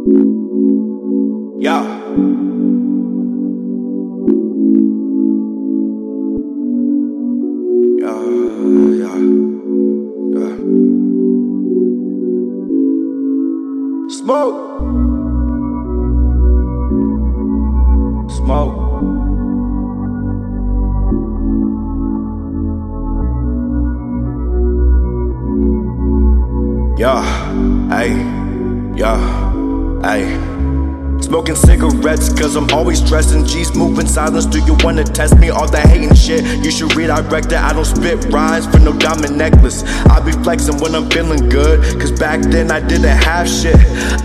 Yeah. Yeah, yeah, yeah. Smoke. Smoke. Yeah, hey, yeah, hey. Smoking cigarettes, cause I'm always dressing G's moving silence. Do you wanna test me? All that hating shit. You should redirect it. I don't spit rhymes for no diamond necklace. I be flexing when I'm feeling good, cause back then I didn't have shit.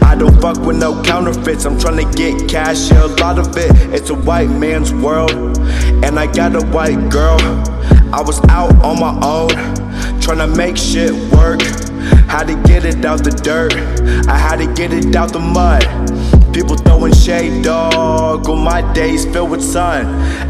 I don't fuck with no counterfeits. I'm trying to get cash, yeah, a lot of it. It's a white man's world, and I got a white girl. I was out on my own, trying to make shit work. Had to get it out the dirt, I had to get it out the mud. People throwing shade, dog, on my days filled with sun.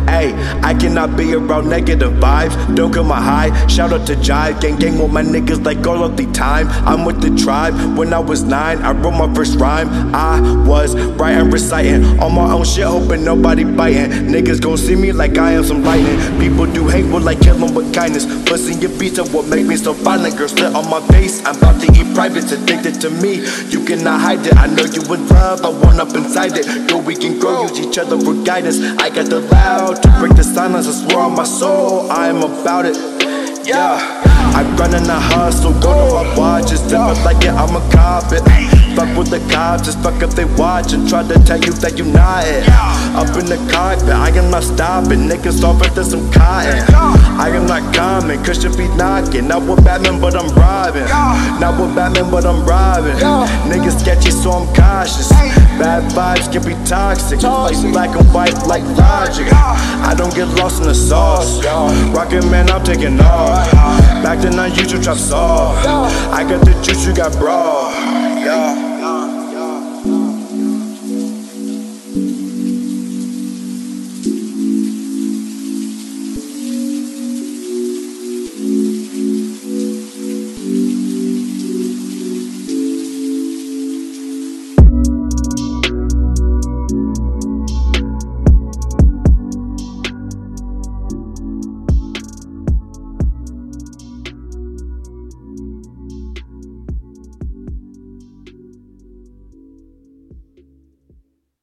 Hey, I cannot be around negative vibes. Don't kill my high. Shout out to Jive, gang gang with my niggas like all of the time. I'm with the tribe. When I was nine, I wrote my first rhyme. I was writing, reciting on my own shit, hoping nobody biting. Niggas gon' see me like I am some lightning. People do hate, but like killing with kindness. Pussing your beats are what make me so violent. Girl, sit on my face. I'm about to eat privates, addicted to me. You cannot hide it. I know you in love. I want up inside it. Girl, we can grow, each other for guidance. I got the loud to break the silence. I swear on my soul, I am about it. Yeah, I run in the hustle, go to my watches, it like it, I'm a cop it. Fuck with the cops, just fuck up they watch and try to tell you that you not it. Up in the cockpit, I am not stopping, niggas off into some cotton. I am not coming, Christian be knocking. Not with Batman, but I'm robbing. Not with Batman, but I'm robbing. Niggas sketchy, so I'm cautious. Bad vibes can be toxic. Like black and white, like logic. I don't get lost in the sauce. Rocket man, I'm taking off. Back then I used to trap soft. I got the juice, you got bra. Yeah. Stop.